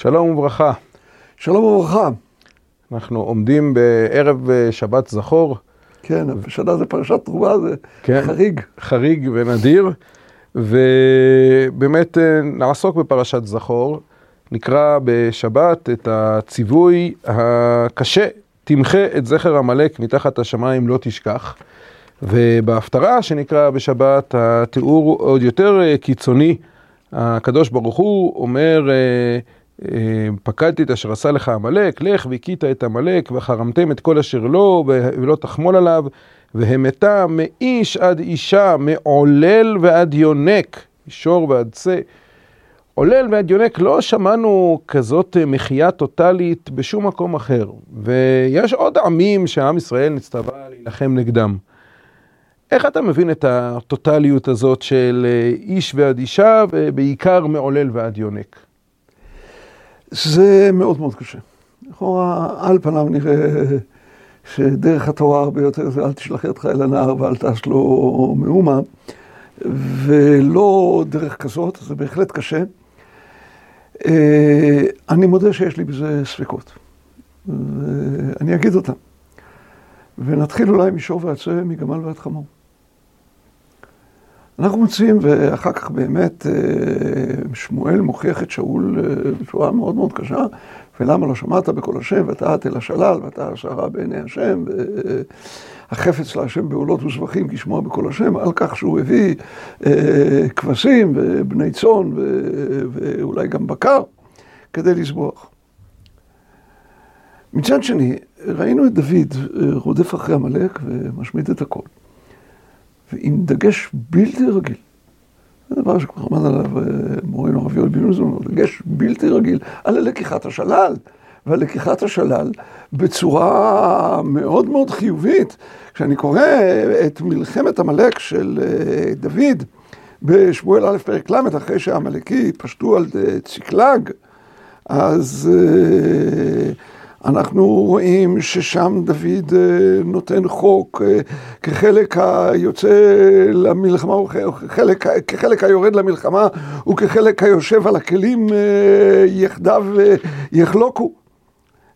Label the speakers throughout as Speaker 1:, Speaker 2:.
Speaker 1: שלום וברכה.
Speaker 2: שלום וברכה.
Speaker 1: אנחנו עומדים בערב שבת זכור.
Speaker 2: כן, בשנה זה פרשת תרומה, זה כן, חריג.
Speaker 1: חריג ונדיר. ובאמת נעסוק בפרשת זכור. נקרא בשבת את הציווי הקשה, תמחה את זכר עמלק מתחת השמיים לא תשכח. ובהפטרה שנקרא בשבת, התיאור עוד יותר קיצוני. הקדוש ברוך הוא אומר, פקדתי את אשר עשה לך עמלק, לך והכית את עמלק וחרמתם את כל אשר לו ולא תחמול עליו, והמתה מאיש עד אישה, מעולל ועד יונק, מישור ועד צא. עולל ועד יונק לא שמענו כזאת מחייה טוטאלית בשום מקום אחר. ויש עוד עמים שעם ישראל נצטווה להילחם נגדם. איך אתה מבין את הטוטליות הזאת של איש ועד אישה, ובעיקר מעולל ועד יונק?
Speaker 2: זה מאוד מאוד קשה. לכאורה, על פניו נראה שדרך התורה הרבה יותר זה אל תשלח ידך אל הנער ואל תעש לו מאומה, ולא דרך כזאת, זה בהחלט קשה. אני מודה שיש לי בזה ספקות, ואני אגיד אותם. ונתחיל אולי משור ועצה, מגמל ועד חמור. אנחנו מוצאים, ואחר כך באמת שמואל מוכיח את שאול בצורה מאוד מאוד קשה, ולמה לא שמעת בקול השם, ואתה אל השלל, ואתה השערה בעיני השם, והחפץ להשם בעולות וזבחים כשמוע בקול השם, על כך שהוא הביא כבשים ובני צאן ואולי גם בקר כדי לזבוח. מצד שני, ראינו את דוד רודף אחרי עמלק ומשמיד את הכל. ועם דגש בלתי רגיל. זה דבר שכבר עמד עליו מורנו הרב יואל בן עוזון, דגש בלתי רגיל על לקיחת השלל. ועל לקיחת השלל בצורה מאוד מאוד חיובית. כשאני קורא את מלחמת עמלק של דוד בשמואל א' פרק ל', אחרי שהעמלקי פשטו על ציקלג, אז אנחנו רואים ששם דוד נותן חוק כחלק היוצא למלחמה, כחלק, כחלק היורד למלחמה וכחלק היושב על הכלים יחדיו יחלוקו.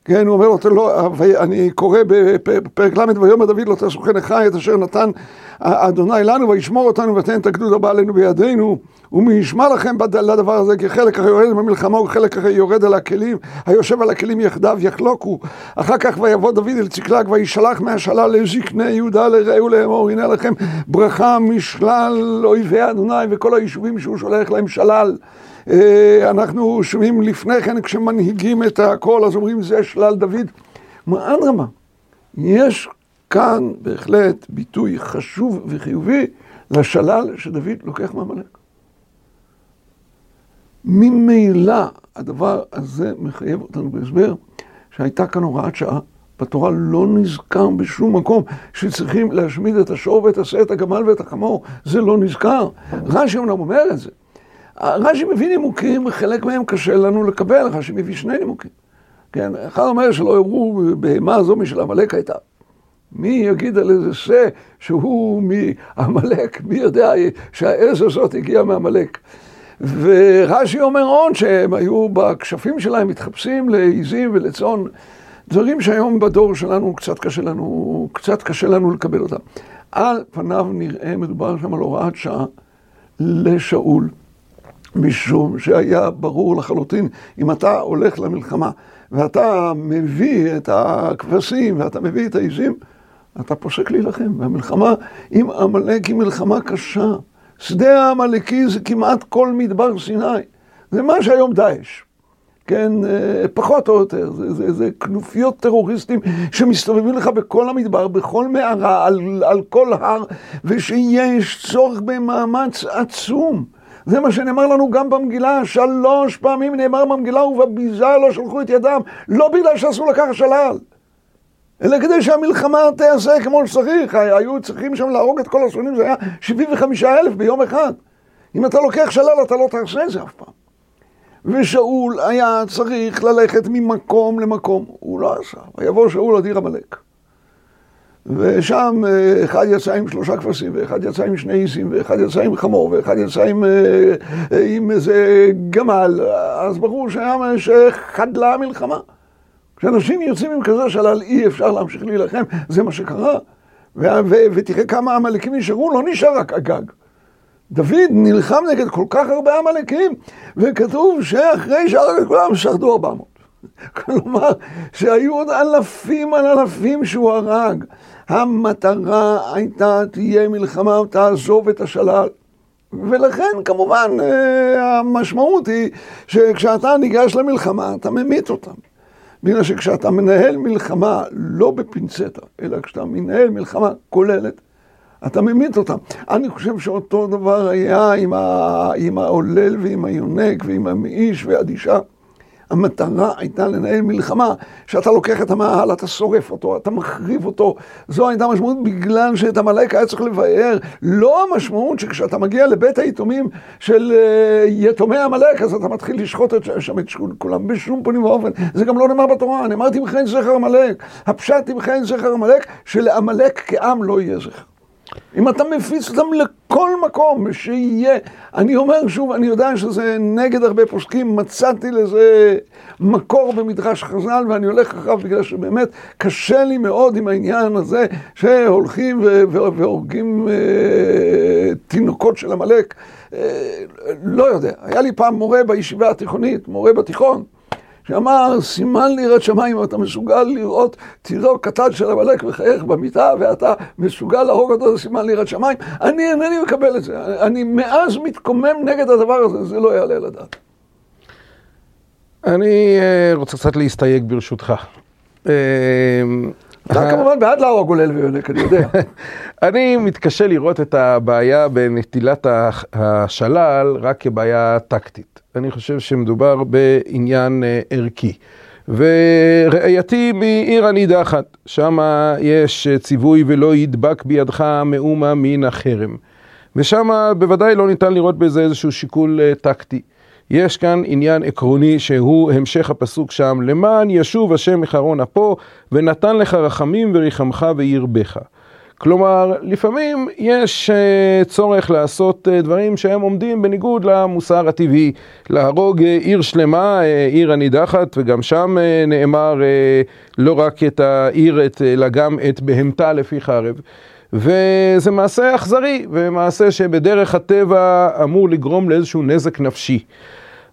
Speaker 2: כן, הוא אומר לו, לא, אני קורא בפרק ל' ויאמר דוד לא תעשו כן אחי את אשר נתן אדוני לנו וישמור אותנו ותן את הגדוד הבא עלינו בידינו ומי ישמע לכם לדבר הזה כחלק היורד במלחמה וכחלק היורד על הכלים היושב על הכלים יחדיו יחלוקו. אחר כך ויבוא דוד אל צקלג וישלח מהשלל לזקני יהודה לרעהו לאמור הנה לכם ברכה משלל אויבי אדוני וכל היישובים שהוא שולח להם שלל. אנחנו שומעים לפני כן כשמנהיגים את הכל אז אומרים זה שלל דוד. מה אדרמה יש כאן בהחלט ביטוי חשוב וחיובי לשלל שדוד לוקח מעמלק. ממילא הדבר הזה מחייב אותנו בהסבר שהייתה כאן הוראת שעה, בתורה לא נזכר בשום מקום שצריכים להשמיד את השור ואת השא, את הגמל ואת החמור, זה לא נזכר. רש"י אומנם אומר את זה. רש"י מביא נימוקים, חלק מהם קשה לנו לקבל, רש"י מביא שני נימוקים. כן, אחד אומר שלא הראו בהמה זו משל עמלק הייתה. מי יגיד על איזה שא שהוא מעמלק, מי יודע שהעז הזאת הגיעה מעמלק. ורש"י אומר עוד שהם היו בכשפים שלהם מתחפשים לעיזים ולצאן, דברים שהיום בדור שלנו קצת קשה לנו, קצת קשה לנו לקבל אותם. על פניו נראה מדובר שם על הוראת שעה לשאול, משום שהיה ברור לחלוטין, אם אתה הולך למלחמה ואתה מביא את הכבשים ואתה מביא את העיזים, אתה פוסק להילחם, והמלחמה עם עמלק היא מלחמה קשה. שדה העמלקי זה כמעט כל מדבר סיני. זה מה שהיום דאעש. כן, פחות או יותר, זה, זה, זה כנופיות טרוריסטים שמסתובבים לך בכל המדבר, בכל מערה, על, על כל הר, ושיש צורך במאמץ עצום. זה מה שנאמר לנו גם במגילה, שלוש פעמים נאמר במגילה ובביזה לא שלחו את ידם, לא בגלל שאסור לקחת שלל. אלא כדי שהמלחמה תיעשה כמו שצריך, היו צריכים שם להרוג את כל השונאים, זה היה 75 אלף ביום אחד. אם אתה לוקח שלל, אתה לא תעשה את זה אף פעם. ושאול היה צריך ללכת ממקום למקום, הוא לא עשה, ויבוא שאול עד עיר עמלק. ושם אה, אחד יצא עם שלושה כבשים, ואחד יצא עם שני עיזים, ואחד יצא עם חמור, ואחד יצא עם, אה, עם איזה גמל, אז ברור שהיה שחדלה המלחמה. כשאנשים יוצאים עם כזה שלל אי אפשר להמשיך להילחם, זה מה שקרה. ותראה כמה עמלקים נשארו, לא נשאר רק הגג. דוד נלחם נגד כל כך הרבה עמלקים, וכתוב שאחרי שהרג כולם שרדו 400. כלומר, שהיו עוד אלפים על אלפים שהוא הרג. המטרה הייתה, תהיה מלחמה, תעזוב את השלל. ולכן כמובן אה, המשמעות היא שכשאתה ניגש למלחמה אתה ממית אותם. בגלל שכשאתה מנהל מלחמה לא בפינצטה, אלא כשאתה מנהל מלחמה כוללת, אתה ממית אותם. אני חושב שאותו דבר היה עם העולל ועם היונק ועם המאיש והאדישה. המטרה הייתה לנהל מלחמה, שאתה לוקח את המאהל, אתה שורף אותו, אתה מחריב אותו. זו הייתה משמעות בגלל שאת עמלק היה צריך לבאר. לא המשמעות שכשאתה מגיע לבית היתומים של uh, יתומי עמלק, אז אתה מתחיל לשחוט את שם את כולם בשום פנים ואופן. זה גם לא נאמר בתורה, נאמר תמחה את זכר עמלק. הפשט תמחה את זכר עמלק, שלעמלק כעם לא יהיה זכר. אם אתה מפיץ אותם לכל מקום, שיהיה. אני אומר שוב, אני יודע שזה נגד הרבה פוסקים, מצאתי לזה מקור במדרש חז"ל, ואני הולך אחריו בגלל שבאמת קשה לי מאוד עם העניין הזה, שהולכים והורגים אה, תינוקות של עמלק. אה, לא יודע, היה לי פעם מורה בישיבה התיכונית, מורה בתיכון. שאמר, סימן לי יראת שמיים, אתה מסוגל לראות תינוק קטן של עמלק מחייך במיטה, ואתה מסוגל להרוג אותו, זה סימן לי יראת שמיים. אני אינני מקבל את זה. אני מאז מתקומם נגד הדבר הזה, זה לא יעלה לדעת.
Speaker 1: אני אה, רוצה קצת להסתייג ברשותך.
Speaker 2: אה, אתה כמובן בעד להרוג עולל ויונק, אני יודע.
Speaker 1: אני מתקשה לראות את הבעיה בנטילת השלל רק כבעיה טקטית. אני חושב שמדובר בעניין אה, ערכי. וראייתי מעיר הנידחת, שם יש ציווי ולא ידבק בידך מאומה מן החרם. ושם בוודאי לא ניתן לראות בזה איזשהו שיקול אה, טקטי. יש כאן עניין עקרוני שהוא המשך הפסוק שם, למען ישוב השם מחרון אפו ונתן לך רחמים וריחמך וירבך. כלומר, לפעמים יש uh, צורך לעשות uh, דברים שהם עומדים בניגוד למוסר הטבעי. להרוג uh, עיר שלמה, עיר הנידחת, וגם שם נאמר לא רק את העיר, אלא גם את בהמתה לפי חרב. וזה מעשה אכזרי, ומעשה שבדרך הטבע אמור לגרום לאיזשהו נזק נפשי.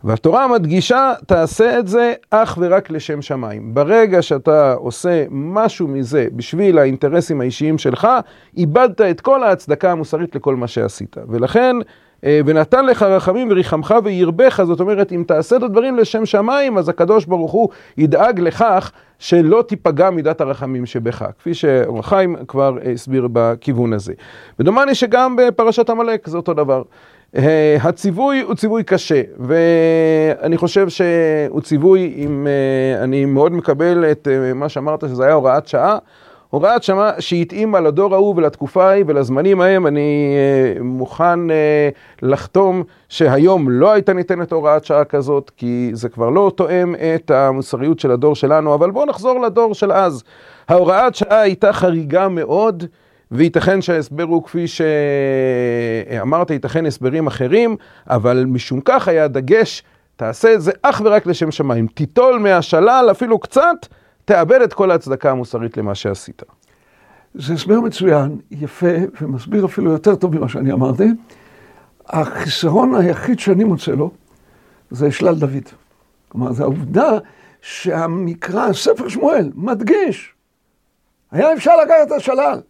Speaker 1: והתורה מדגישה, תעשה את זה אך ורק לשם שמיים. ברגע שאתה עושה משהו מזה בשביל האינטרסים האישיים שלך, איבדת את כל ההצדקה המוסרית לכל מה שעשית. ולכן, אה, ונתן לך רחמים וריחמך וירבך, זאת אומרת, אם תעשה את הדברים לשם שמיים, אז הקדוש ברוך הוא ידאג לכך שלא תיפגע מידת הרחמים שבך, כפי שאור כבר הסביר בכיוון הזה. ודומני שגם בפרשת עמלק זה אותו דבר. אה, הציווי הוא ציווי קשה, ואני חושב שהוא ציווי, אם אה, אני מאוד מקבל את אה, מה שאמרת, שזה היה הוראת שעה, הוראת שעה שהתאימה לדור ההוא ולתקופה ההיא ולזמנים ההם, אני מוכן לחתום שהיום לא הייתה ניתנת הוראת שעה כזאת, כי זה כבר לא תואם את המוסריות של הדור שלנו, אבל בואו נחזור לדור של אז. ההוראת שעה הייתה חריגה מאוד, וייתכן שההסבר הוא כפי שאמרת, ייתכן הסברים אחרים, אבל משום כך היה דגש, תעשה את זה אך ורק לשם שמיים. תיטול מהשלל אפילו קצת, תאבד את כל ההצדקה המוסרית למה שעשית.
Speaker 2: זה הסבר מצוין, יפה, ומסביר אפילו יותר טוב ממה שאני אמרתי. החיסרון היחיד שאני מוצא לו, זה שלל דוד. כלומר, זו העובדה שהמקרא, ספר שמואל, מדגיש. היה אפשר לקחת את השלל.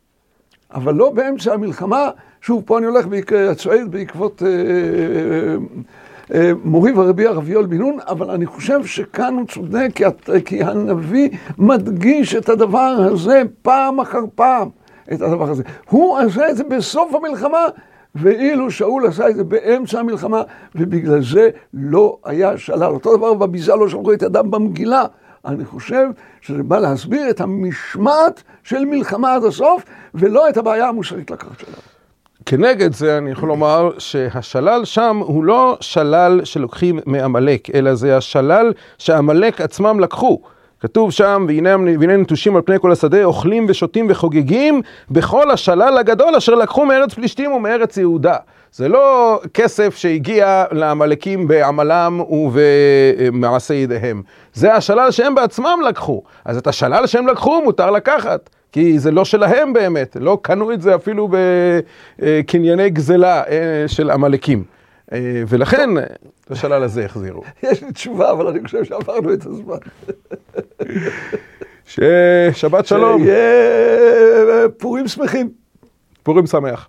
Speaker 2: אבל לא באמצע המלחמה, שוב, פה אני הולך צועד בעקבות אה, אה, אה, מורי ורבי הרב יואל בן נון, אבל אני חושב שכאן הוא צודק, כי, כי הנביא מדגיש את הדבר הזה פעם אחר פעם, את הדבר הזה. הוא עשה את זה בסוף המלחמה, ואילו שאול עשה את זה באמצע המלחמה, ובגלל זה לא היה שלל. אותו דבר בביזה לא שלחו את ידם במגילה. אני חושב שזה בא להסביר את המשמעת של מלחמה עד הסוף, ולא את הבעיה המוסרית לקחת שלל.
Speaker 1: כנגד זה אני יכול לומר שהשלל שם הוא לא שלל שלוקחים מעמלק, אלא זה השלל שעמלק עצמם לקחו. כתוב שם, והנה והנה נטושים על פני כל השדה, אוכלים ושותים וחוגגים בכל השלל הגדול אשר לקחו מארץ פלישתים ומארץ יהודה. זה לא כסף שהגיע לעמלקים בעמלם ובמעשה ידיהם. זה השלל שהם בעצמם לקחו. אז את השלל שהם לקחו מותר לקחת. כי זה לא שלהם באמת, לא קנו את זה אפילו בקנייני גזלה אה, של עמלקים. אה, ולכן, את השלל הזה החזירו.
Speaker 2: יש לי תשובה, אבל אני חושב שעברנו את הזמן.
Speaker 1: שבת שלום.
Speaker 2: שיהיה פורים שמחים.
Speaker 1: פורים שמח.